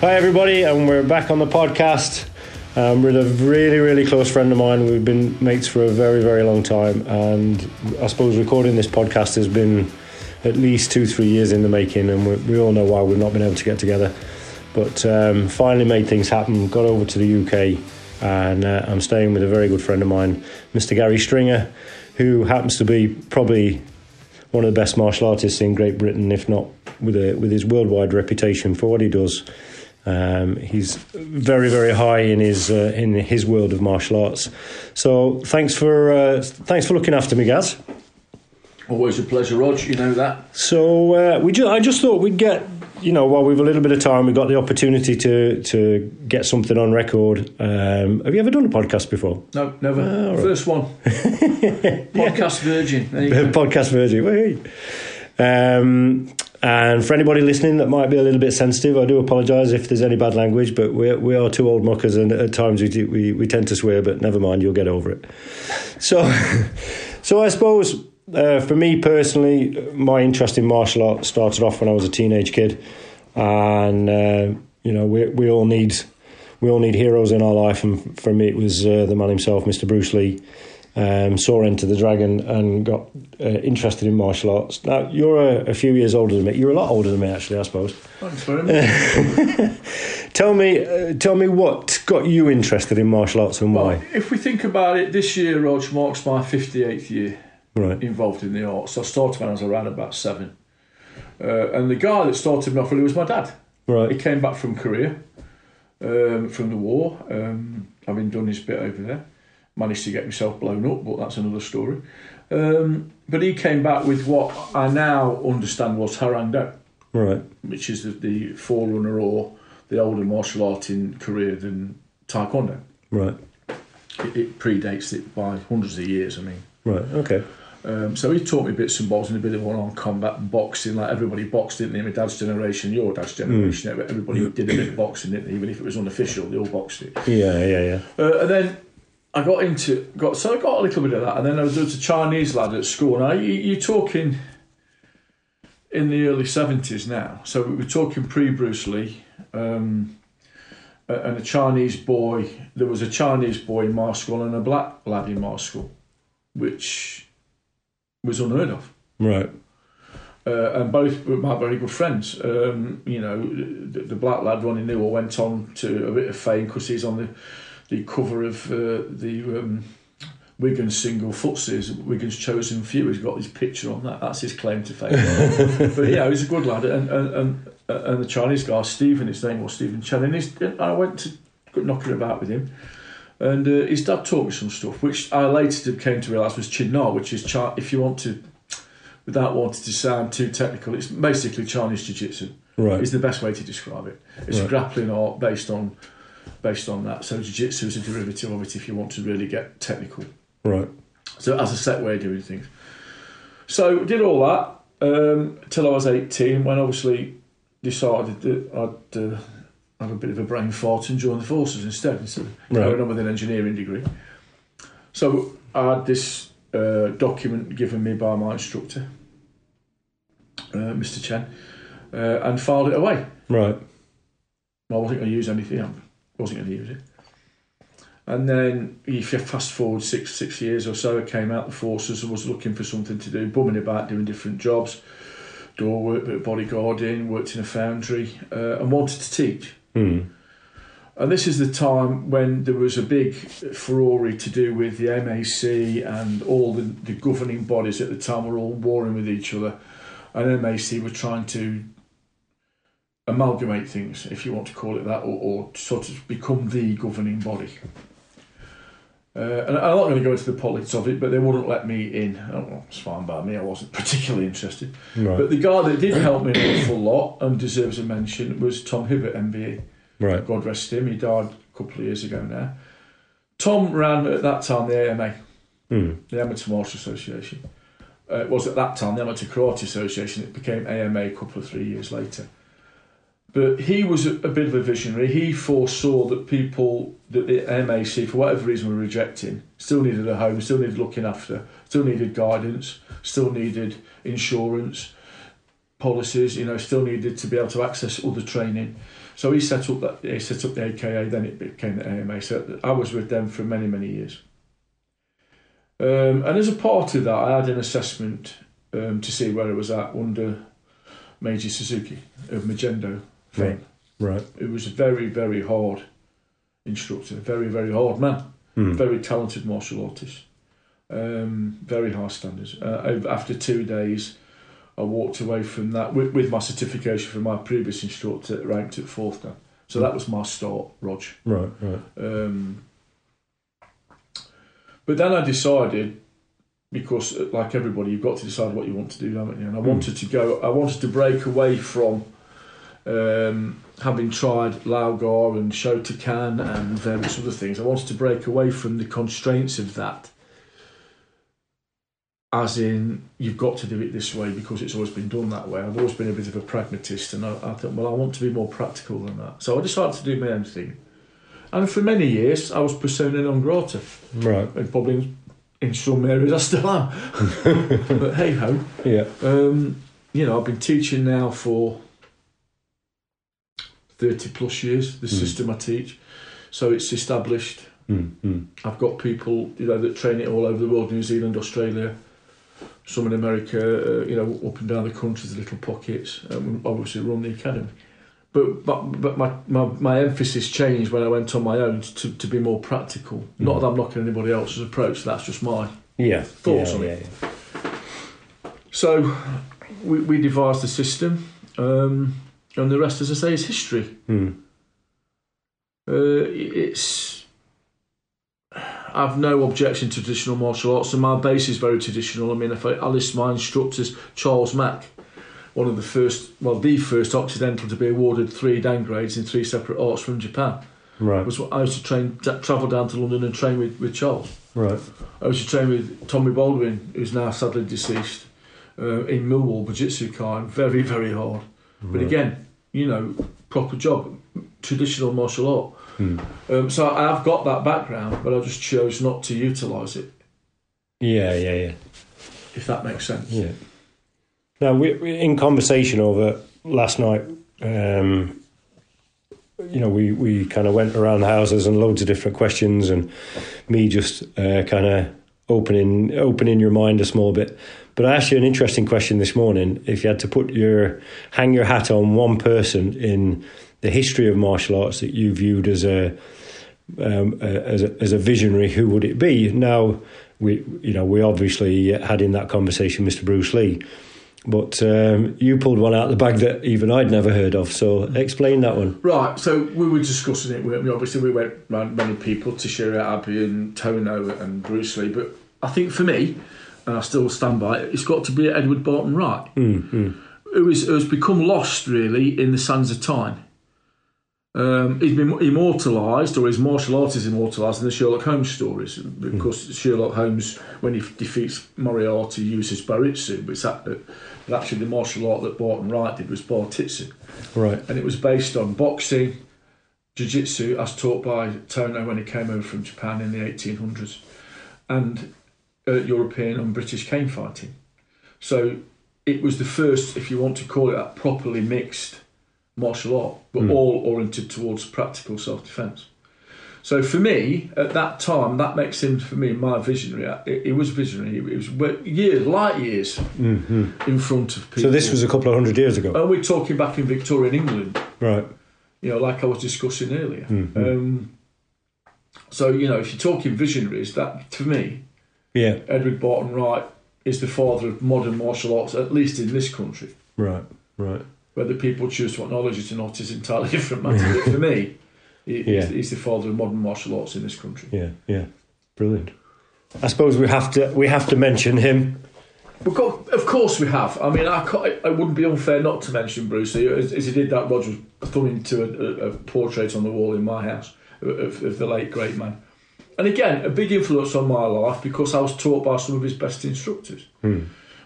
Hi, everybody, and we're back on the podcast. Um, with a really, really close friend of mine. We've been mates for a very, very long time, and I suppose recording this podcast has been at least two, three years in the making, and we, we all know why we've not been able to get together. But um, finally made things happen, got over to the UK, and uh, I'm staying with a very good friend of mine, Mr. Gary Stringer, who happens to be probably one of the best martial artists in Great Britain, if not with a, with his worldwide reputation for what he does. Um, he's very, very high in his uh, in his world of martial arts. So thanks for uh, thanks for looking after me, Gaz. Always a pleasure, Rog. You know that. So uh, we ju- I just thought we'd get you know while we've a little bit of time, we've got the opportunity to to get something on record. Um, have you ever done a podcast before? No, never. Ah, right. First one. Podcast Virgin. There you go. podcast version. Whee! Um, and for anybody listening that might be a little bit sensitive, I do apologise if there's any bad language, but we we are two old muckers, and at times we, do, we we tend to swear. But never mind, you'll get over it. So, so I suppose uh, for me personally, my interest in martial art started off when I was a teenage kid, and uh, you know we we all need we all need heroes in our life, and for me it was uh, the man himself, Mr. Bruce Lee um, saw Enter the Dragon and got uh, interested in martial arts. Now, you're a, a, few years older than me. You're a lot older than me, actually, I suppose. Thanks very much. tell me, uh, tell me what got you interested in martial arts and why. Well, if we think about it, this year, Rog, marks my 58th year right. involved in the arts. I started when I was around about seven. Uh, and the guy that started me off really was my dad. Right. He came back from Korea, um, from the war, um, having done his bit over there managed to get myself blown up, but that's another story. Um, but he came back with what I now understand was Hwarangdo, right? Which is the, the forerunner or the older martial art in Korea than Taekwondo. Right. It, it, predates it by hundreds of years. I mean. Right. Okay. Um, so he taught me bits and bobs and a bit of one-on combat and boxing. Like everybody boxed, didn't they? My dad's generation, your dad's generation. Mm. Everybody did a bit of boxing, didn't they? Even if it was unofficial, they all boxed it. Yeah, yeah, yeah. Uh, and then I got into got so I got a little bit of that, and then I was, there was a Chinese lad at school. Now you, you're talking in the early seventies now, so we were talking pre Bruce Lee, um, and a Chinese boy. There was a Chinese boy in my school and a black lad in my school, which was unheard of. Right. Uh, and both were my very good friends. Um, you know, the, the, black lad Ronnie Newell went on to a bit of fame because he's on the the cover of uh, the um, Wigan's single Footsies, Wigan's chosen few. He's got his picture on that. That's his claim to fame. but yeah, he's a good lad. And and, and, and the Chinese guy, Stephen, his name was Stephen Chen. And, I went to knocking about with him. And uh, his dad taught me some stuff, which I later came to realise was Chin Na, which is, Chi- if you want to, without wanting to sound too technical, it's basically Chinese Jiu Jitsu. Right. Is the best way to describe it. It's right. a grappling art based on based on that. So jiu-jitsu is a derivative of it if you want to really get technical. Right. So as a set way of doing things. So did all that um, till I was 18 when obviously decided that I'd uh, have a bit of a brain fart and join the forces instead instead of right. going on with an engineering degree. So I had this uh, document given me by my instructor, uh, Mr. Chen, uh, and filed it away. Right. I wasn't going to use anything wasn't going to use it. And then if you fast forward six six years or so, I came out the forces and was looking for something to do, bumming about doing different jobs, door work, bit of bodyguarding, worked in a foundry, uh, and wanted to teach. Mm. And this is the time when there was a big furore to do with the MAC and all the, the governing bodies at the time were all warring with each other. And MAC were trying to amalgamate things, if you want to call it that, or, or sort of become the governing body. Uh, and I'm not going to go into the politics of it, but they wouldn't let me in. Oh, it's fine by me. I wasn't particularly interested. Right. But the guy that did help me an awful lot and deserves a mention was Tom Hibbert, MBE. Right. God rest him. He died a couple of years ago now. Tom ran at that time the AMA, mm. the Amateur Martial Association. Uh, it was at that time the Amateur Karate Association. It became AMA a couple of three years later. But he was a, a, bit of a visionary. He foresaw that people that the MAC, for whatever reason, were rejecting, still needed a home, still needed looking after, still needed guidance, still needed insurance policies. You know, still needed to be able to access other training. So he set up that he set up the AKA, then it became the AMA. So I was with them for many many years. Um, and as a part of that, I had an assessment um, to see where I was at under Meiji Suzuki of Magendo fame. Right. It was a very very hard instructor, very very hard man, Mm. very talented martial artist, um, very high standards. Uh, after two days. I walked away from that with, with my certification from my previous instructor, ranked at fourth dan. So that was my start, Rog. Right. Right. Um, but then I decided, because uh, like everybody, you've got to decide what you want to do, haven't you? And I Mm. wanted to go. I wanted to break away from um, having tried Lau Gar and Shotokan and various other things. I wanted to break away from the constraints of that. As in, you've got to do it this way because it's always been done that way. I've always been a bit of a pragmatist, and I, I thought, well, I want to be more practical than that. So I decided to do my own thing. And for many years, I was persona non grata, Right. and probably in, in some areas I still am. but hey ho, Yeah. um, you know, I've been teaching now for 30 plus years, the Mm. system I teach. So it's established. Mm. Mm. I've got people, you know, that train it all over the world, New Zealand, Australia, some in America, uh, you know, up and down the country, the little pockets. Um, obviously run the academy. But, but, but my, my, my emphasis changed when I went on my own to, to be more practical. Not Mm. that I'm knocking anybody else's approach, that's just my Yeah. Thoughts yeah, on yeah, it? yeah. So we, we devised the system, um, and the rest, as I say, is history. Mm. Uh, it's I've no objection to traditional martial arts, and my base is very traditional. I mean, if I, I list my instructors, Charles Mack, one of the first, well, the first Occidental to be awarded three dan grades in three separate arts from Japan. Right. Was I used to train, travel down to London and train with, with Charles. Right. I used to train with Tommy Baldwin, who's now sadly deceased, uh, in Millwall, Bujitsu Kai, very, very hard. But again, you know, proper job, traditional martial art. Mm. Um, so I have got that background, but I just chose not to utilise it, Yeah. Yeah. Yeah. if that makes sense. Yeah. Now, we, we in conversation over last night, um, you know, we, we kind of went around the houses and loads of different questions, and me just uh, kind of opening opening your mind a small bit. But I asked you an interesting question this morning. If you had to put your hang your hat on one person in the history of martial arts that you viewed as a um, uh, as a, as a visionary, who would it be? Now, we you know we obviously had in that conversation Mr. Bruce Lee, but um, you pulled one out of the bag that even I'd never heard of. So explain that one. Right, so we were discussing it. weren't we? obviously, we went round many people to Shira Abbey and Tani and Bruce Lee, but I think for me, and I still stand by it, it's got to be Edward Barton Wright. Mm, mm, who is, has become lost really in the sands of time. Um, he's been immortalised, or his martial art is immortalised in the Sherlock Holmes stories, because Sherlock Holmes, when he defeats Moriarty, uses Baritsu, but, it's that, actually the martial art that Barton Wright did was Bartitsu, right. and it was based on boxing, jiu-jitsu, as taught by Tani when he came over from Japan in the 1800s, and uh, European and British cane fighting. So it was the first, if you want to call it that, properly mixed martial art, but Mm. all oriented towards practical self-defense. So for me, at that time, that makes him for me my visionary. It, it was visionary. It was years, light years Mm, mm. in front of people. So this was a couple of hundred years ago, And we're talking back in Victorian England, right? you know, like I was discussing earlier. Mhm. Um, so you know, if you're talking visionaries, that to me, Yeah, Edward Barton Wright is the father of modern martial arts, at least in this country. right, right. Whether people choose to acknowledge it or not is entirely different matter. but for me, he, Yeah. he's, he's the father of modern martial arts in this country. Yeah, yeah, brilliant. I suppose we have to we have to mention him. Got, of course, we have. I mean, I, wouldn't be unfair not to mention Bruce Lee. As, as he did that, Roger was thumbing to a, a, a portrait on the wall in my house of, of the late great man. And again, a big influence on my life because I was taught by some of his best instructors. Hmm.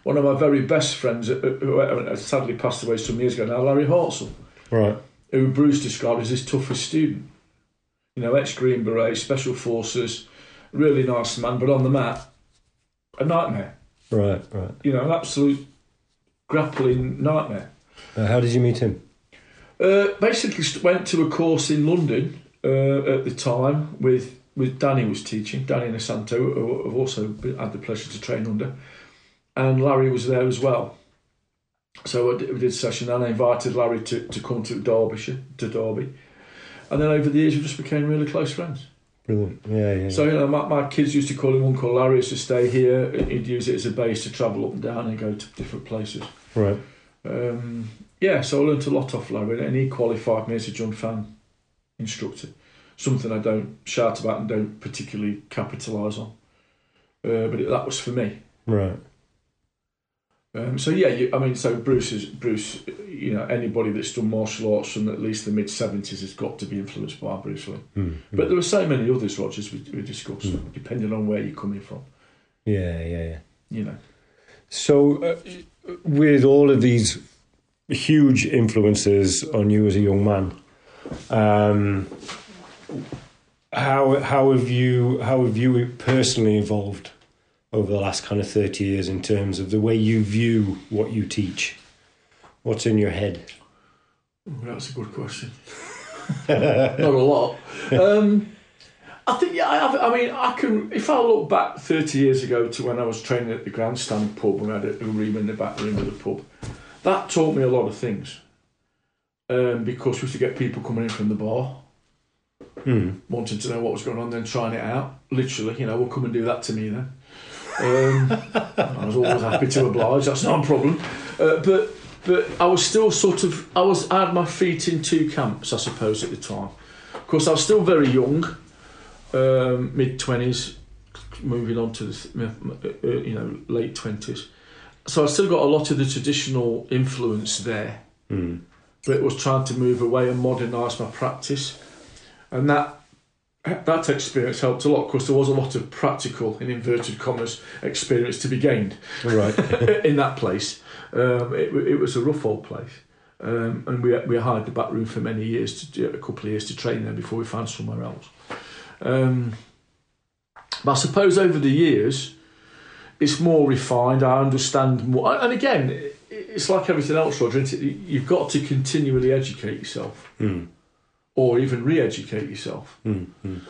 One of my very best friends, uh, who uh, sadly passed away some years ago now, Larry Hartsell, Right, who Bruce described as his toughest student. You know, ex Green Beret, Special Forces, really nice man, but on the mat, a nightmare. right, right. You know, an absolute grappling nightmare. Uh, how did you meet him? Uh, basically, went to a course in London uh, at the time with with Danny was teaching, Danny Inosanto, who I've also had the pleasure to train under, and Larry was there as well. So I did, we did a session, and I invited Larry to, to come to Derbyshire, to Derby, and then over the years we just became really close friends. Brilliant. Yeah, yeah. So you know, my, my kids used to call him Uncle Larry. Used to stay here. He'd use it as a base to travel up and down and go to different places. right. Um, yeah, so I learnt a lot off Larry, and he qualified me as a Jun Fan instructor. Something I don't shout about and don't particularly capitalise on. Uh, but it, that was for me. Right. Um, so yeah, you, I mean, so Bruce is Bruce. You know, anybody that's done martial arts from at least the mid seventies has got to be influenced by Bruce Lee. Mm. But there are so many others, Rogers, we, we discussed, Mm. depending on where you're coming from. yeah, yeah, yeah. You know. So, uh, with all of these huge influences on you as a young man, um, how how have you how have you personally evolved over the last kind of thirty years in terms of the way you view what you teach? What's in your head? That's a good question. Not a lot. Um, I think, yeah, I, have, I mean, I can. If I look back 30 years ago to when I was training at the Grandstand pub, when I had a room in the back room of the pub, that taught me a lot of things. Um, because we used to get people coming in from the bar, Mm. wanting to know what was going on, then trying it out. Literally, you know, will come and do that to me then. Um, I was always happy to oblige. That's not a problem. Uh, but but I was still sort of I was I had my feet in two camps, I suppose, at the time. Of course, I was still very young, um, mid twenties, moving on to the uh, uh, you know late twenties. So I still got a lot of the traditional influence there Mm. but it was trying to move away and modernise my practice, and that that experience helped a lot because there was a lot of practical, in inverted commas, experience to be gained Right. in that place. Um, it, it was a rough old place, um, and we we hired the back room for many years, to a couple of years to train there before we found somewhere else. Um, but I suppose over the years, it's more refined. I understand more, and again, it's like everything else, Roger. Isn't it? You've got to continually educate yourself, Mm. Or even re-educate yourself. Mm. Mm.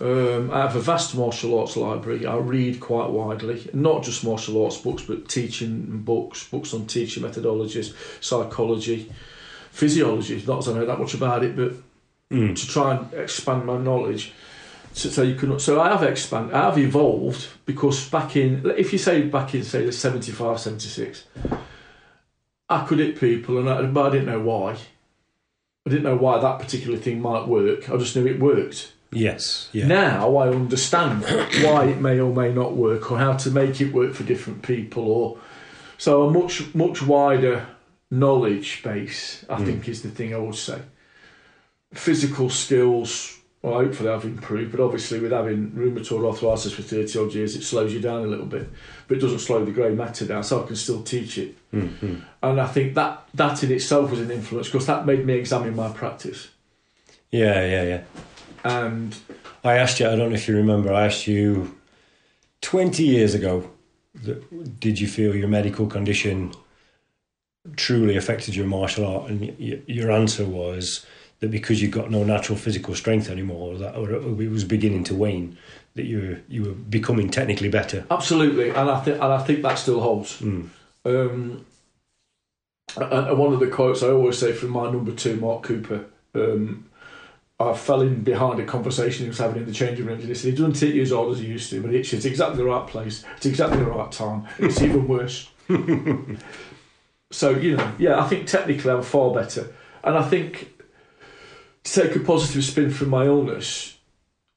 Um, I have a vast martial arts library. I read quite widely, not just martial arts books, but teaching books, books on teaching methodologies, psychology, physiology. Not as I know that much about it, but Mm. to try and expand my knowledge. So, so you can. So I have expanded. I have evolved because back in, if you say back in say the 75, 76, I could hit people, and I, but I didn't know why. I didn't know why that particular thing might work. I just knew it worked. Yes. Yeah. Now I understand why it may or may not work, or how to make it work for different people, or so a much much wider knowledge base. I Mm. think is the thing I would say. Physical skills. Well, hopefully I've improved, but obviously with having rheumatoid arthritis for thirty odd years, it slows you down a little bit, but it doesn't slow the grey matter down. So I can still teach it, Mm. Mm. and I think that that in itself was an influence because that made me examine my practice. Yeah. Yeah. Yeah. And I asked you, I don't know if you remember, I asked you 20 years ago, that, did you feel your medical condition truly affected your martial art? And y- your answer was that because you've got no natural physical strength anymore, that or it was beginning to wane, that you were, you were becoming technically better. absolutely, and I think and I think that still holds. Mm. Um, and and one of the quotes I always say from my number two, Mark Cooper, um, I fell in behind a conversation he was having in the changing room, and he said, He doesn't hit you as hard as he used to, but it's, it's exactly the right place, it's exactly the right time, it's even worse. so, you know, yeah, I think technically I'm far better. And I think to take a positive spin from my illness,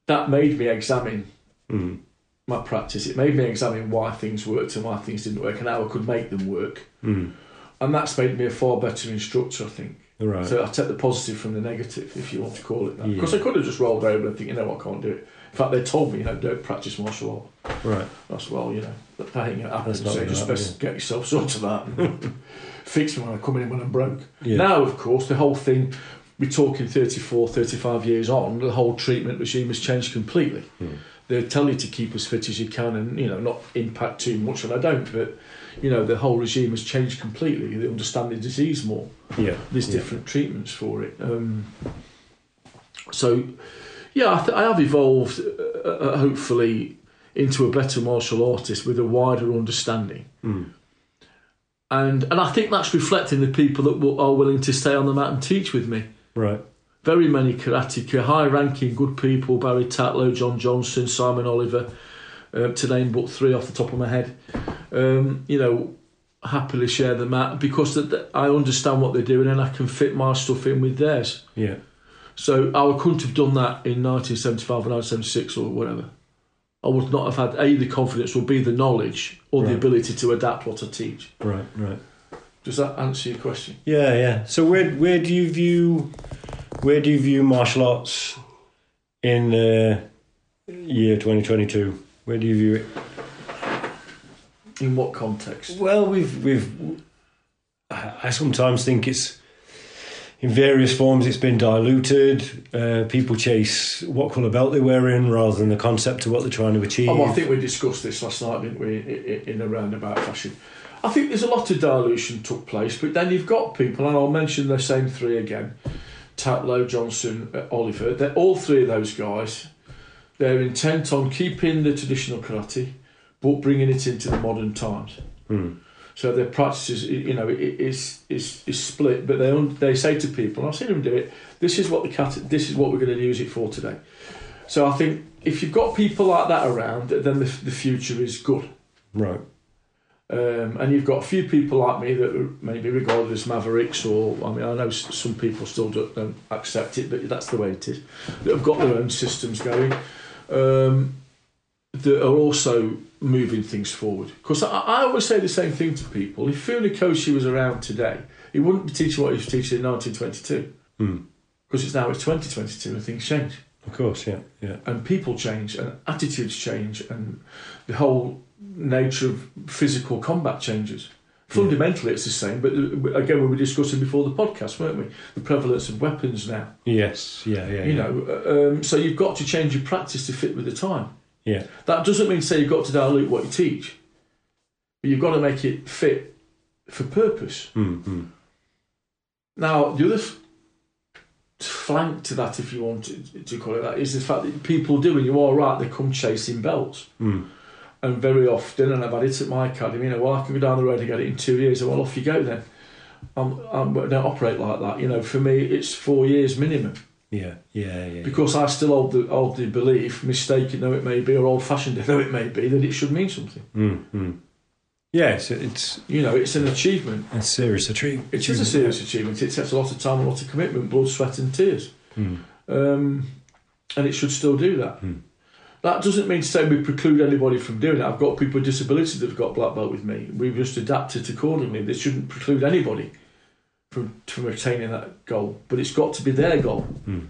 that made me examine Mm. my practice. It made me examine why things worked and why things didn't work and how I could make them work. Mm. And that's made me a far better instructor, I think. Right. So I take the positive from the negative, if you want to call it that. Yeah. Because I could have just rolled over and think, you know, what, I can't do it. In fact, they told me, you know, don't practice martial art. right. That's well, you know, that ain't going to happen. So just happen, best get yourself sorted out fix me when I come in when I'm broke. Yeah. Now, of course, the whole thing, we're talking 34, 35 years on, the whole treatment regime has changed completely. Mm. they tell you to keep as fit as you can and you know not impact too much, and I don't. But you know the whole regime has changed completely. They understand the disease more. Yeah. There's yeah. different treatments for it. Um, so yeah, I, th- I have evolved uh, uh, hopefully into a better martial artist with a wider understanding. Mm. And and I think that's reflecting the people that will, are willing to stay on the mat and teach with me. Right. Very many karateka, high ranking, good people Barry Tatlow, John Johnson, Simon Oliver, uh, to name but three off the top of my head. Um, you know, happily share the mat because I understand what they're doing and I can fit my stuff in with theirs. Yeah. So I couldn't have done that in 1975 or 1976 or whatever. I would not have had A, the confidence, or B, the knowledge or the ability to adapt what I teach. Right. Right. Does that answer your question? Yeah. Yeah. So where where do you view where do you view martial arts in the year 2022? Where do you view it? In what context? Well, we've we've. I I sometimes think it's in various forms. It's been diluted. Uh, people chase what colour belt they're wearing rather than the concept of what they're trying to achieve. Oh, I think we discussed this last night, didn't we, i- i- in a roundabout fashion. I think there's a lot of dilution took place, but then you've got people, and I'll mention the same three again: Tatlow, Johnson, uh, Oliver. They're all three of those guys. They're intent on keeping the traditional karate, but bringing it into the modern times. Hmm. So their practices, you know, is is is split, but they they say to people, and I've seen them do it. This is what the cat. This is what we're going to use it for today. So I think if you've got people like that around, then the, the future is good. Right. Um, and you've got a few people like me that are maybe regarded as mavericks, or I mean, I know some people still don't, don't accept it, but that's the way it is. That have got their own systems going, um, that are also moving things forward. Because I, I always say the same thing to people: if Funakoshi was around today, he wouldn't be teaching what he was teaching in 1922, Hmm. because it's now it's 2022 and things change Of course. Yeah. Yeah. and people change and attitudes change and the whole nature of physical combat changes. Fundamentally, it's the same, but again, we were discussing before the podcast, weren't we? The prevalence of weapons now. Yes. Yeah. Yeah. You yeah. know, uh, um, so you've got to change your practice to fit with the time. Yeah. That doesn't mean to say you've got to dilute what you teach, but you've got to make it fit for purpose. Hmm. hmm. Now, the other f- flank to that, if you want to, to call it that, is the fact that people do, and you are right, they come chasing belts. Hmm. And very often, and I've had it at my academy, you know, well, I can go down the road and get it in two years, and well, off you go then. I'm, I'm, I don't operate like that. You know, for me, it's four years minimum Yeah. Yeah. Yeah. because I still hold the, hold the belief, mistaken though it may be, or old fashioned though it may be, that it should mean something. Hmm. Hmm. Yeah. It's it's You know, it's an achievement. a serious achievement. It is a serious achievement. It takes a lot of time, a lot of commitment, blood, sweat, and tears. Hmm. um, and it should still do that. Hmm. That doesn't mean to say we preclude anybody from doing it. I've got people with disabilities that have got black belt with me. We've just adapted accordingly. This shouldn't preclude anybody from from attaining that goal, but it's got to be their goal. Hmm.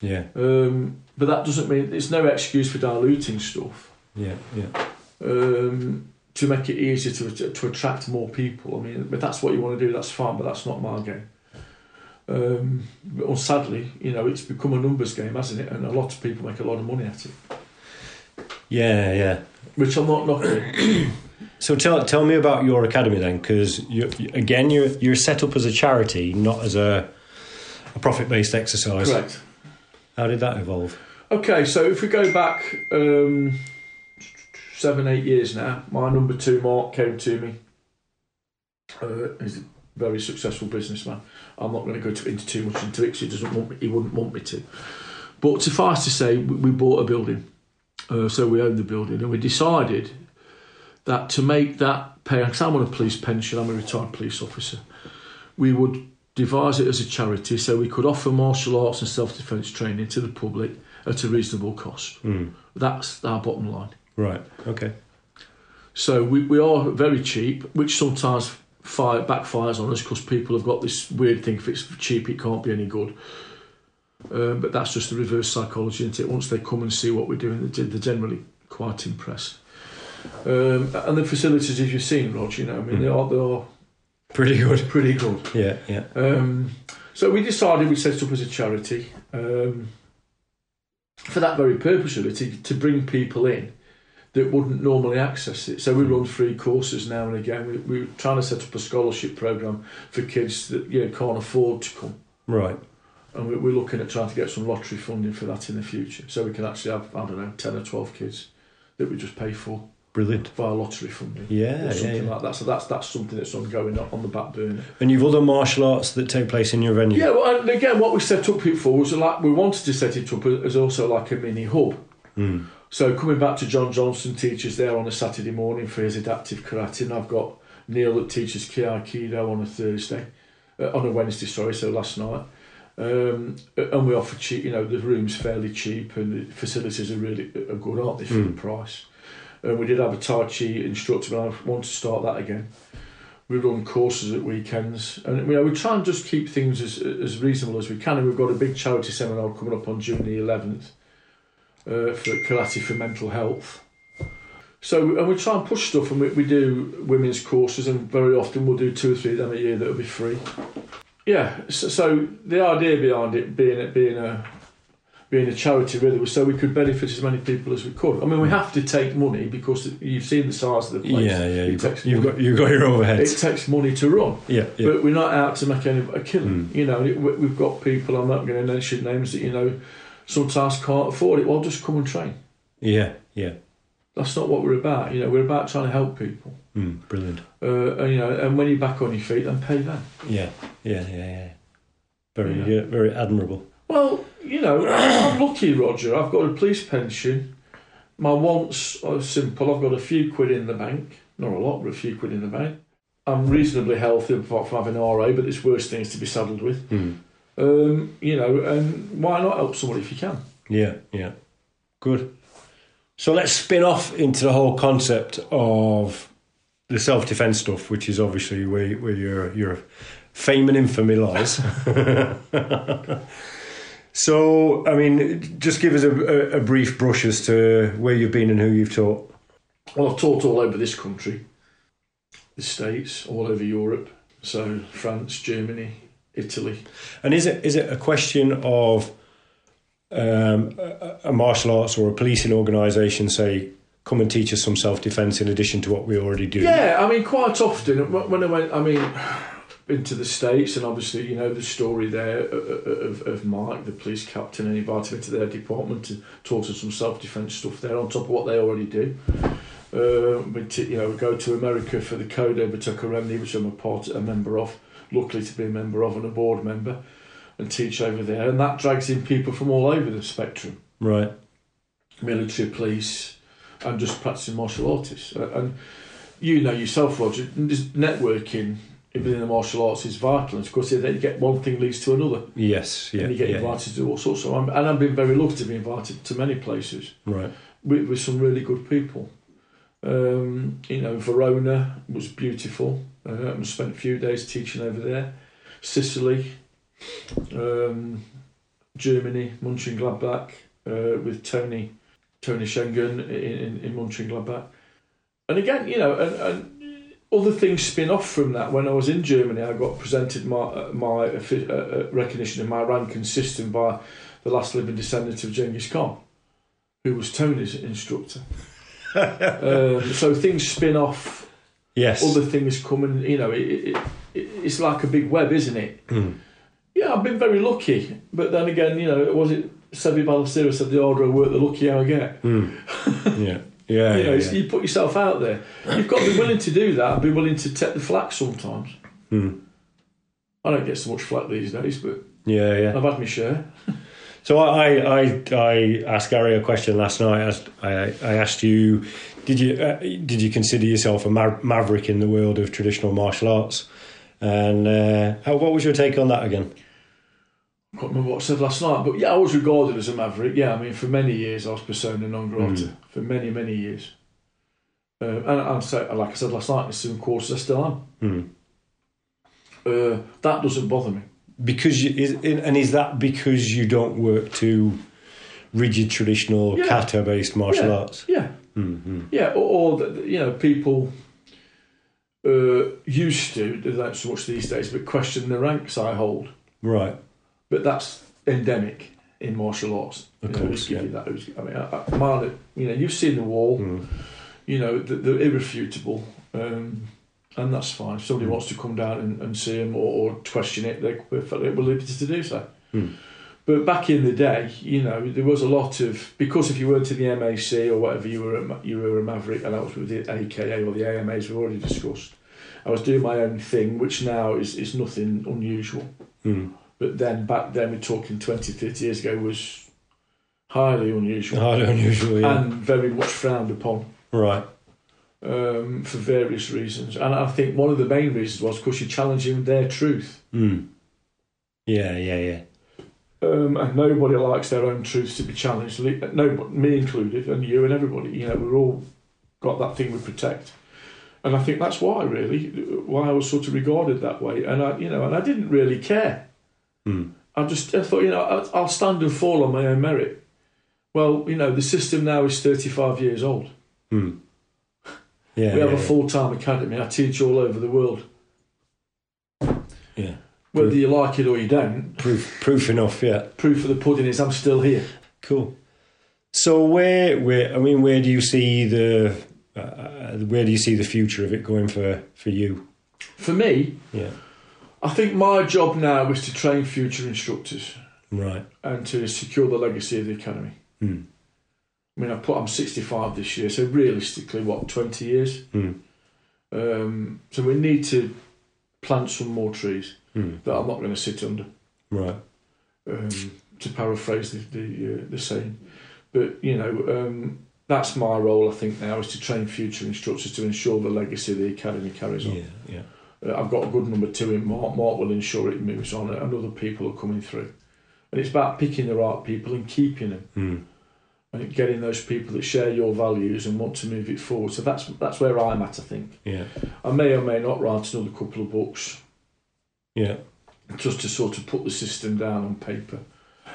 Yeah. Um, but that doesn't mean it's no excuse for diluting stuff Yeah. Yeah. um, to make it easier to to attract more people. I mean, if that's what you want to do, that's fine, but that's not my game. Um, well, sadly, you know, it's become a numbers game, hasn't it? And a lot of people make a lot of money at it, Yeah. Yeah. which I'm not knocking. So tell tell me about your academy then, because you, again you're you're set up as a charity, not as a, a profit based exercise. Correct. How did that evolve? Okay, so if we go back um, seven, eight years now, my number two, Mark, came to me. Uh, very successful businessman. I'm not going to go to, into too much into it because he doesn't want me, he wouldn't want me to. But suffice to say, we, we bought a building, uh, so we owned the building, and we decided that to make that pay, because I'm on a police pension, I'm a retired police officer, we would devise it as a charity so we could offer martial arts and self defence training to the public at a reasonable cost. Mm. That's our bottom line. Right. Okay. So we, we are very cheap, which sometimes fire, backfires on us because people have got this weird thing if it's cheap, it can't be any good. Um, but that's just the reverse psychology, isn't it? Once they come and see what we're doing, they're they're generally quite impressed. Um, and the facilities, as you've seen, Rog, you know, I mean, they are, they are Pretty good. pretty good. Yeah. Yeah. Um, so we decided we'd set it up as a charity. Um, for that very purpose, really, to, to bring people in that wouldn't normally access it. So we run free courses now and again. We, we're trying to set up a scholarship program for kids that you know, can't afford to come. Right. And we- we're looking at trying to get some lottery funding for that in the future. So we can actually have, I don't know, 10 or 12 kids that we just pay for Brilliant. via lottery funding. Yeah, or yeah, something yeah. like that. So that's that's something that's ongoing on the back burner. And you've other martial arts that take place in your venue. Yeah, well, and again, what we set up it for was like we wanted to set it up as also like a mini hub. Mm. So coming back to John Johnson teaches there on a Saturday morning for his adaptive karate, and I've got Neil that teaches Ki Aikido on a Thursday, uh, on a Wednesday, sorry, so last night. Um, and we offer cheap, you know, the room's fairly cheap and the facilities are really are good, aren't they, for Mm. the price. And we did have a Tai Chi instructor, but I want to start that again. We run courses at weekends, and you know, we try and just keep things as as reasonable as we can. And we've got a big charity seminar coming up on June the 11th uh, for karate for mental health. So, and we try and push stuff, and we, we do women's courses, and very often we'll do two or three of them a year that'll be free. Yeah, so, so the idea behind it being it being a being a charity really was so we could benefit as many people as we could. I mean, we have to take money because you've seen the size of the place. Yeah, yeah. It You've got, you've got you've got your overheads. It takes money to run, yeah, yeah. but we're not out to make any a killing. Mm. You know, we- we've got people. I'm not going to mention names that you know sometimes can't afford it. Well, just come and train. yeah, yeah. That's not what we're about. You know, we're about trying to help people. Mm, brilliant. Uh, and, you know, and when you're back on your feet, then pay them. Yeah, yeah, yeah, yeah. Very, Yeah. yeah, very admirable. Well, you know, I'm lucky, Roger. I've got a police pension. My wants are simple. I've got a few quid in the bank. Not a lot, but a few quid in the bank. I'm reasonably healthy apart from having RA, but there's worse things to be saddled with. Mm. Um, you know, and why not help somebody if you can? Yeah, yeah. Good. So let's spin off into the whole concept of the self defense stuff, which is obviously where, where your your fame and infamy lies. so, I mean, just give us a, a, a brief brush as to where you've been and who you've taught. Well, I've taught all over this country, the States, all over Europe. So France, Germany, Italy. And is it is it a question of um, a, a martial arts or a policing organisation say, come and teach us some self defence in addition to what we already do? Yeah, I mean, quite often when I went, I mean, into the States, and obviously, you know, the story there of, of, of Mike, the police captain, and invited me to their department to talk to some self defence stuff there on top of what they already do. Uh, we t- you know, we go to America for the Code Batoka Remedy, which I'm a part, a member of, luckily to be a member of and a board member, and teach over there. And that drags in people from all over the spectrum Right. military, police, and just practicing martial artists. Uh, And you know yourself, Roger, networking within the martial arts is vital. And of course, then you get one thing leads to another, Yes. Yeah. and you get yeah, invited to all sorts. So I'm, and I've been very lucky to be invited to many places Right. with, with some really good people. Um, you know, Verona was beautiful. Uh, I spent a few days teaching over there. Sicily, um, Germany, Mönchengladbach, uh, with Tony Tony Schengen in, in, in Mönchengladbach. And again, you know, and, and other things spin off from that. When I was in Germany, I got presented my my uh, uh, recognition of my rank and system by the last living descendant of Genghis Khan, who was Tony's instructor. um, so things spin off, Yes. other things come, and you know, it, it, it, it's like a big web, isn't it? Mm. Yeah, I've been very lucky, but then again, you know, it was it Seve Ballesteros said the order of work, the luckier I get. Mm. Yeah. Yeah. you know, yeah, it's- you put yourself out there. You've got to be willing to do that and be willing to take the flak sometimes. yeah. Mm. I don't get so much flak these days, but yeah. Yeah. I've had my share. So I, I, I asked Gary a question last night. I I, I asked you, did you uh, did you consider yourself a ma- maverick in the world of traditional martial arts? And uh, how, what was your take on that again? I can't remember what I said last night, but yeah, I was regarded as a maverick. Yeah, I mean, for many years I was persona non grata. Mm. For many, many years. Um, and, and so, like I said last night, in some courses I still am. Hmm. Uh, that doesn't bother me. Because you, is, and is that because you don't work to rigid traditional Yeah. kata based martial Yeah. arts? Yeah, Mm-hmm. yeah. Or, or you know, people uh, used to, they don't so much these days, but question the ranks I hold. Right. But that's endemic. in martial arts. Of you know, course, yeah. you that? Who's, I mean, I, I, you know, you've seen the wall. Mm. You know, they're, they're irrefutable, um, and that's fine. If somebody Mm. wants to come down and, and see them or, or question it, they're perfectly at liberty to do so. Mm. But back in the day, you know, there was a lot of because if you weren't in the MAC or whatever, you were a, you were a maverick, and that was with the AKA or the AMAs we've already discussed. I was doing my own thing, which now is, is nothing unusual. Mm. But then back then, we're talking 20, 30 years ago, was highly unusual Highly unusual, yeah. and very much frowned upon right. um, for various reasons. And I think one of the main reasons was because you're challenging their truth. Mm. Yeah, yeah, yeah. Um, and nobody likes their own truths to be challenged. No, me included, and you and everybody. You know, we've all got that thing we protect, and I think that's why, really, why I was sort of regarded that way. And I, you know, and I didn't really care. Mm. I just I thought, you know, I'll stand and fall on my own merit. Well, you know, the system now is 35 years old. Mm. Yeah, we have yeah, a full time academy. I teach all over the world. yeah. Whether you like it or you don't, Proof, proof enough. Yeah. proof of the pudding is I'm still here. Cool. So where, where? I mean, where do you see the, uh, where do you see the future of it going for for you? For me, Yeah. I think my job now is to train future instructors Right. and to secure the legacy of the academy. Mm. I mean, I put I'm 65 this year, so realistically, what 20 years? Mm. Um, so we need to plant some more trees Mm. that I'm not going to sit under. Right. um, to paraphrase the the, uh, the saying. But you know, um, that's my role. I think now is to train future instructors to ensure the legacy of the academy carries on. Yeah. Yeah. Uh, I've got a good number two in Mark. Mark will ensure it moves on, and other people are coming through. And it's about picking the right people and keeping them, Mm. and getting those people that share your values and want to move it forward. So that's that's where I'm at. I think Yeah. I may or may not write another couple of books Yeah. just to sort of put the system down on paper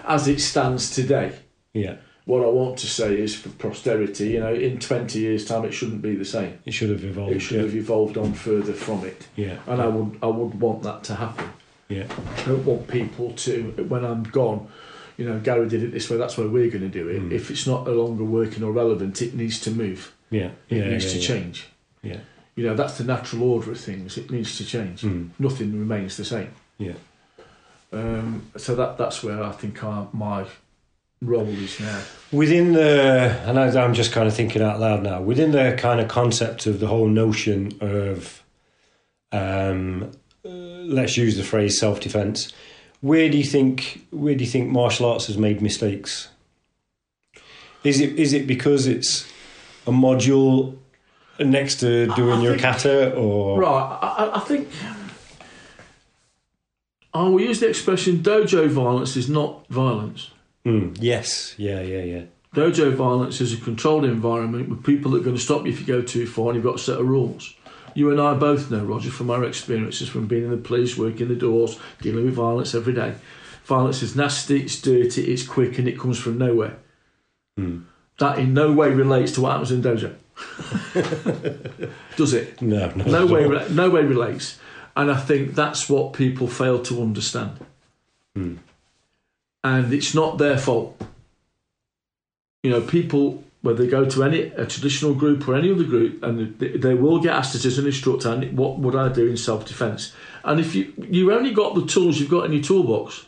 as it stands today. Yeah. what I want to say is for posterity, you know, in 20 years' time, it shouldn't be the same. It should have evolved. It should yeah. have evolved on further from it, Yeah. and I would I would want that to happen. Yeah. I don't want people to, when I'm gone, you know, Gary did it this way. That's why we're going to do it. Mm. If it's not no longer working or relevant, it needs to move. Yeah. It Yeah. needs yeah, to yeah. change. Yeah. You know, that's the natural order of things. It needs to change. Mm. Nothing remains the same. Yeah. Um, so that that's where I think I, my role is now. Within the, and I, I'm just kind of thinking out loud now, within the kind of concept of the whole notion of, um, uh, let's use the phrase self defense, where do you think where do you think martial arts has made mistakes? Is it is it because it's a module next to doing I your think- kata, or Right, I, I- think I will use the expression dojo violence is not violence. Mm, yes, yeah, yeah, yeah, Dojo violence is a controlled environment with people that are going to stop you if you go too far and you've got a set of rules. You and I both know, Roger, from our experiences from being in the police, working the doors, dealing with violence every day. Violence is nasty, it's dirty, it's quick, and it comes from nowhere. Mm. That in no way relates to what happens in dojo. Does it? no, no, way, re- no way relates. And I think that's what people fail to understand. Hmm. And it's not their fault. You know, people whether they go to any a traditional group or any other group, and they, they will get asked as an instructor, and what would I do in self defence? And if you you only got the tools you've got in your toolbox,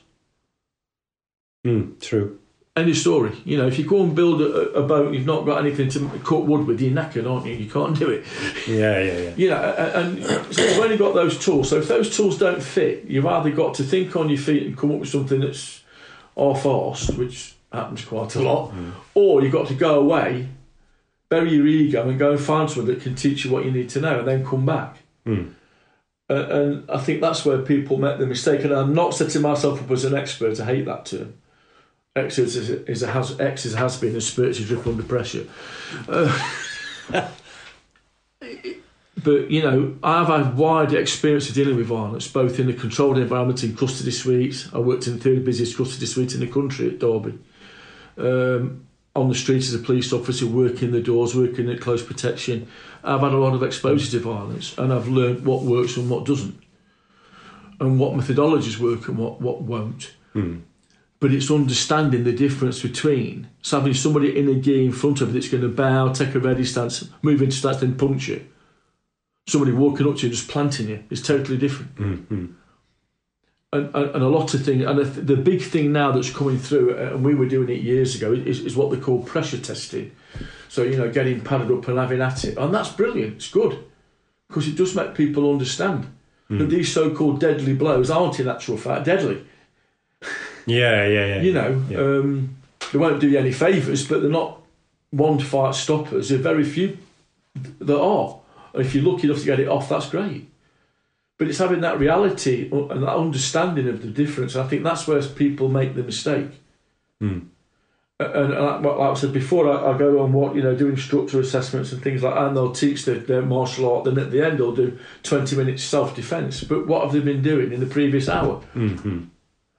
Mm, true. Any story. You know, if you go and build a, a boat, you've not got anything to cut wood with. You're knackered, aren't you? You can't do it. Yeah, yeah, yeah. You know, a- and so you've only got those tools. So if those tools don't fit, you've either got to think on your feet and come up with something that's half-arsed, which happens quite a lot, or you've got to go away, bury your ego, and go and find someone that can teach you what you need to know, and then come back. Mm. Uh, and I think that's where people make the mistake. And I'm not setting myself up as an expert. I hate that term. X is, is a has X is has been a spiritually drip under pressure. Uh, but you know, I've had wide experience of dealing with violence, both in a controlled environment in custody suites. I worked in the third busiest custody suite in the country at Derby. Um, on the streets as a police officer, working the doors, working at close protection. I've had a lot of exposure to violence, and I've learned what works and what doesn't, and what methodologies work and what what won't. Mm. But it's understanding the difference between so having somebody in a gear in front of you that's going to bow, take a ready stance, move into stance, then punch you. Somebody walking up to you and just planting you is totally different. Mm-hmm. And, and, and a lot of things, and the, the big thing now that's coming through, uh, and we were doing it years ago, is, is what they call pressure testing. So, you know, getting padded up and having at it. And that's brilliant, it's good, because it does make people understand that these so called deadly blows aren't, in actual fact, deadly. Yeah, yeah, yeah. you know, yeah. um, they won't do you any favours, but they're not one to fight stoppers. There are very few that are. And if you're lucky enough to get it off, that's great. But it's having that reality and that understanding of the difference. I think that's where people make the mistake. Hmm. And, and like I said before, I, I, go on what you know, doing structure assessments and things like that, and they'll teach their, their martial art. Then at the end, they'll do twenty minutes self defence. But what have they been doing in the previous hour? Mm-hmm.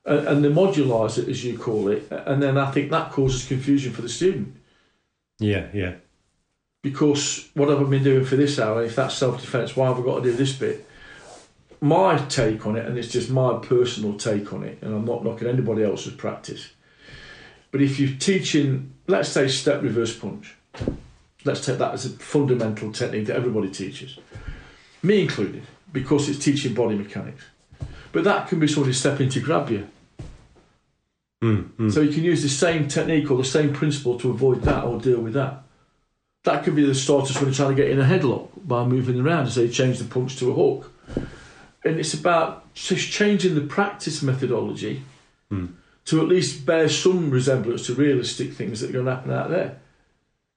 And, and they modulise it as you call it, and then I think that causes confusion for the student Yeah, yeah. because what have I been doing for this hour? If that's self defence, why have I got to do this bit? My take on it, and it's just my personal take on it, and I'm not knocking anybody else's practice. But if you're teaching, let's say step reverse punch, let's take that as a fundamental technique that everybody teaches, me included, because it's teaching body mechanics. But that can be somebody stepping to grab you. Mm-hmm. So you can use the same technique or the same principle to avoid that or deal with that. That could be the starters when you're trying to get in a headlock by moving around. So you change the punch to a hook. And it's about just changing the practice methodology Hmm. to at least bear some resemblance to realistic things that are going to happen out there.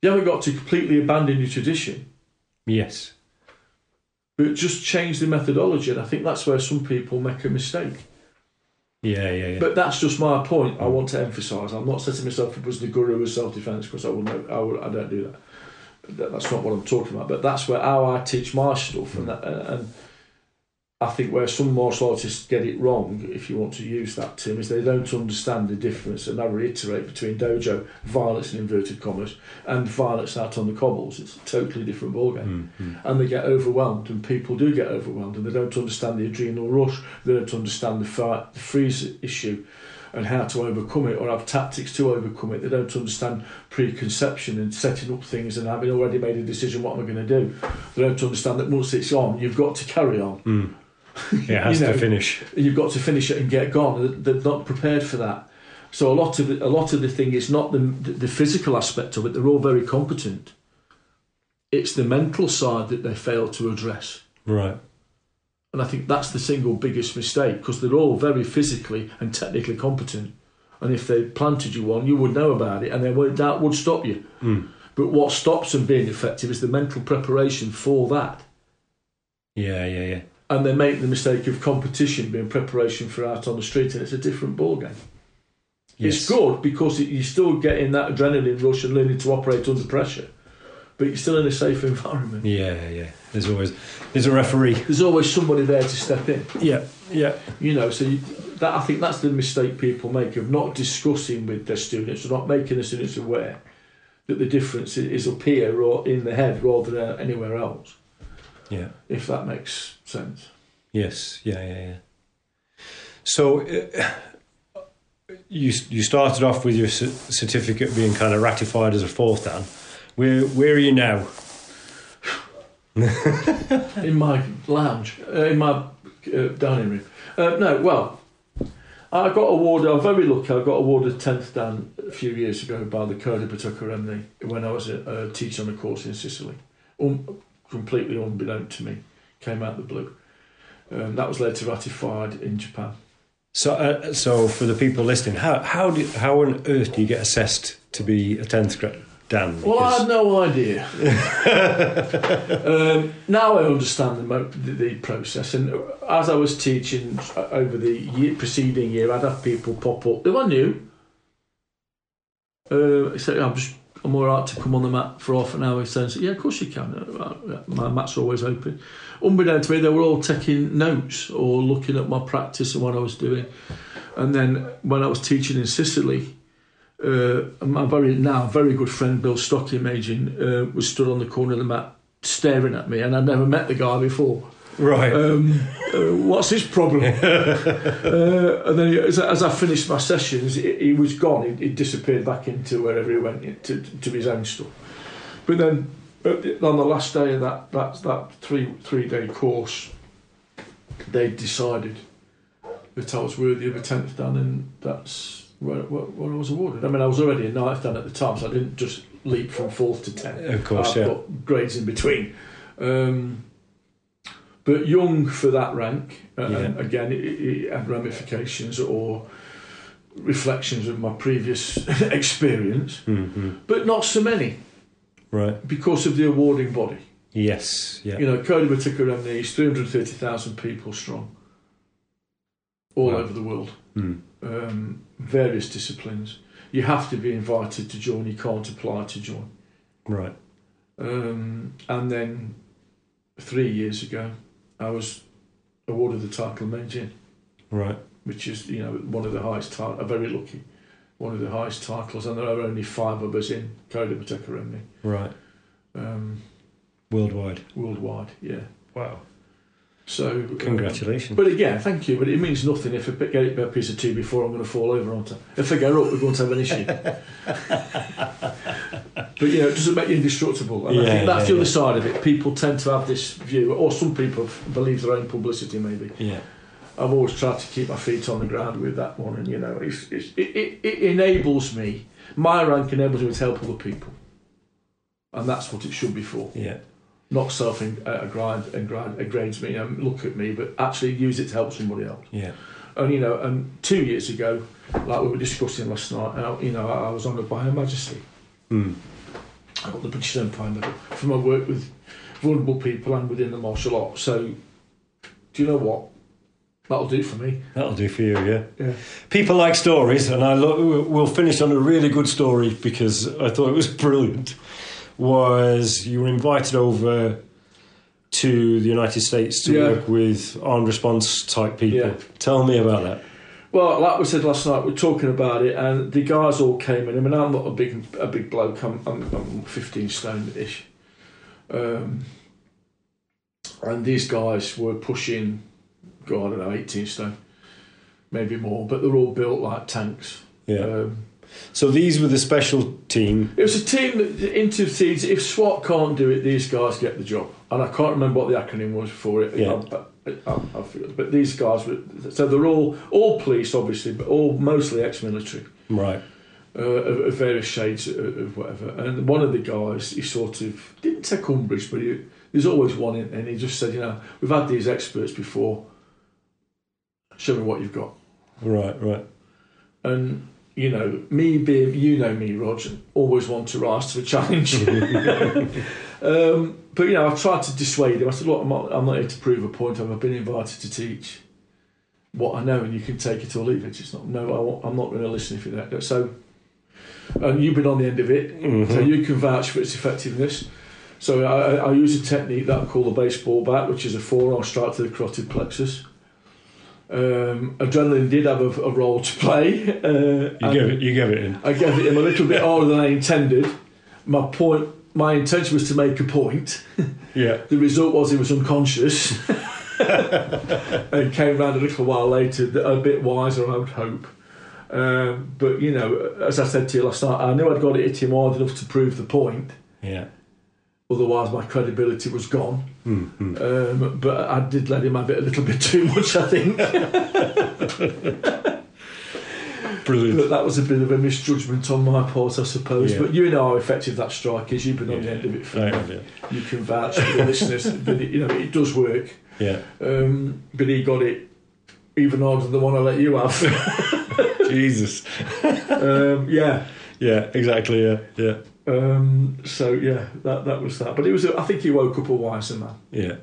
You haven't got to completely abandon your tradition, Yes. but just change the methodology. And I think that's where some people make a mistake. Yeah, yeah, yeah. But that's just my point. I want to emphasise. I'm not setting myself up as the guru of self-defence because I will know. I, will, I don't do that. that. That's not what I'm talking about. But that's where how I teach my stuff, and that, and I think where some martial artists get it wrong, if you want to use that term, is they don't understand the difference. And I reiterate between dojo violence in inverted commas and violence out on the cobbles. It's a totally different ballgame Mm-hmm. and they get overwhelmed, and people do get overwhelmed, and they don't understand the adrenal rush, they don't understand the, fight, the freeze issue, and how to overcome it, or have tactics to overcome it. They don't understand preconception and setting up things and having already made a decision what am I going to do. They don't understand that once it's on, you've got to carry on. Mm. It has You know, to finish. You've got to finish it and get gone. They're not prepared for that. So a lot of the, a lot of the thing is not the the physical aspect of it. They're all very competent. It's the mental side that they fail to address. Right. And I think that's the single biggest mistake because they're all very physically and technically competent. And if they planted you one, you would know about it and they would, that would stop you. Mm. But what stops them being effective is the mental preparation for that. Yeah, yeah, yeah. And they make the mistake of competition being preparation for out on the street, and it's a different ballgame. Yes. It's good because it, you're still getting that adrenaline rush and learning to operate under pressure, but you're still in a safe environment. Yeah, yeah. There's always there's a referee. There's always somebody there to step in. Yeah, yeah. You know, so you, that I think that's the mistake people make of not discussing with their students or not making the students aware that the difference is up here or in the head rather than anywhere else. Yeah. If that makes sense. Yes. Yeah, yeah, yeah. So uh, you you started off with your c- certificate being kind of ratified as a fourth dan. Where where are you now? in my lounge, uh, in my uh, dining room. Uh, no, well, I got awarded. I'm very lucky. I got awarded tenth dan a few years ago by the Code of Patukaremni when I was a, a teacher on a course in Sicily. Um, completely unbeknownst to me, came out of the blue. Um, that was later ratified in Japan. So uh, so for the people listening, how how do how on earth do you get assessed to be a tenth grade dan? Well, I had no idea. um, now I understand the, mo- the, the process, and as I was teaching uh, over the year, preceding year, I'd have people pop up who I knew. Uh, said, "I'm just, I'm all right to come on the mat for half an hour." So "Yeah, of course you can. Uh, My mat's always open." Unbeknownst to me, they were all taking notes or looking at my practice and what I was doing. And then when I was teaching in Sicily, uh, my very now very good friend Bill Stocking Magin uh, was stood on the corner of the mat staring at me, and I'd never met the guy before. Right. Um, uh, what's his problem? uh, and then he, as, I- as I finished my sessions, he, he was gone. He, he disappeared back into wherever he went to, to his own stuff. But then on the last day of that that, that three three day course, they decided that I was worthy of a tenth dan, and that's where, where, where I was awarded. I mean, I was already a ninth dan at the time, so I didn't just leap from fourth to tenth. Of course, I've yeah. got grades in between. Um, but young for that rank, uh, and again, it, it had ramifications or reflections of my previous experience, hmm but not so many Right. because of the awarding body. Yes. Yeah. You know, Cody Matika is 330,000 people strong all Wow. over the world, Mm. um, various disciplines. You have to be invited to join, you can't apply to join. Right. Um, and then three years ago, I was awarded the title of Main Right. which is, you know, one of the highest titles, I'm very lucky, one of the highest titles, and there are only five of us in Cody Mateka Remney, Right. um, Worldwide. worldwide, yeah. Wow. So, um, Congratulations. But again, thank you. But it means nothing if I pick- get a piece of tea before I'm going to fall over, aren't I? If I go up, we're going to have an issue. but you know, it doesn't make you indestructible. And I Yeah, think that's yeah, the other yeah. side of it. People tend to have this view, or some people believe their own publicity. Maybe yeah. I've always tried to keep my feet on the ground with that one, and you know, it's, it's, it, it, it enables me. My rank enables me to help other people, and that's what it should be for Yeah. not self uh, grind and grind a grades me and look at me, but actually use it to help somebody else. Yeah. And you know, and two years ago, like we were discussing last night, I, you know, I, I was honoured by Her Majesty. Mm. I got the British Empire Medal for my work with vulnerable people and within the martial arts. So, do you know what? That'll do for me. That'll do for you. Yeah. Yeah. People like stories, and I lo- we'll finish on a really good story because I thought it was brilliant. Was you were invited over to the United States to Yeah. work with armed response type people? Yeah. Tell me about that. Well, like we said last night, we're talking about it, and the guys all came in. I mean, I'm not a big a big bloke. I'm I'm, I'm 15 stone ish, um, and these guys were pushing, God, I don't know, 18 stone, maybe more. But they're all built like tanks. Yeah. Um, so these were the special team. it was a team that into teams. If SWAT can't do it, these guys get the job. And I can't remember what the acronym was for it. Yeah. I, I, I, I feel- but these guys were so they're all all police, obviously, but all mostly ex-military. Right. uh, of, of various shades of, of whatever. And one of the guys, he sort of didn't take umbrage, but he, there's always one, in, and he just said, you know, we've had these experts before. Show me what you've got. Right. Right. And you know, me being, you know me, Roger, always want to rise to the challenge. um, but you know, I tried to dissuade him. I said, look, I'm not, I'm not here to prove a point. I've been invited to teach what I know, and you can take it or leave it. It's not, no, I I'm not going to listen if you don't. So, and you've been on the end of it, so Mhm. you can vouch for its effectiveness. So I, I I use a technique that I call the baseball bat, which is a forearm strike to the carotid plexus. Um, adrenaline did have a, a role to play. Uh, You gave it. You gave it in. I gave it him a little bit harder than I intended. My point, my intention was to make a point. Yeah. The result was he was unconscious, and came round a little while later, a bit wiser, I would hope. Um, but you know, as I said to you last night, I knew I'd got to hit him hard enough to prove the point. Yeah. Otherwise, my credibility was gone. Mm-hmm. Um, but I did let him have it a little bit too much, I think. Brilliant. But that was a bit of a misjudgment on my part, I suppose. Yeah. But you know how effective that strike is. You've been on the end of it for I have, yeah. you can vouch for the listeners that it, you know it does work. Yeah. Um, but he got it even harder than the one I let you have. Jesus. um, yeah. Yeah. Exactly. Yeah. Yeah. Um, so yeah, that that was that. But it was. I think he woke up a wiser man. Yeah.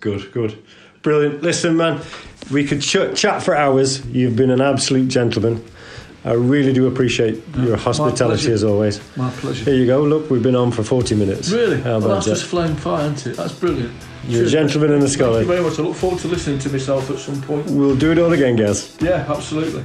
Good. Good. Brilliant. Listen, man, we could ch- chat for hours. You've been an absolute gentleman. I really do appreciate your hospitality as always. My pleasure. Here you go. Look, we've been on for 40 minutes. Really? How Well, that's that? just flame fire, isn't it? That's brilliant. You're a Cheers. gentleman and a Thank you very much. I look forward to listening to myself at some point. We'll do it all again, guys. Yeah, absolutely.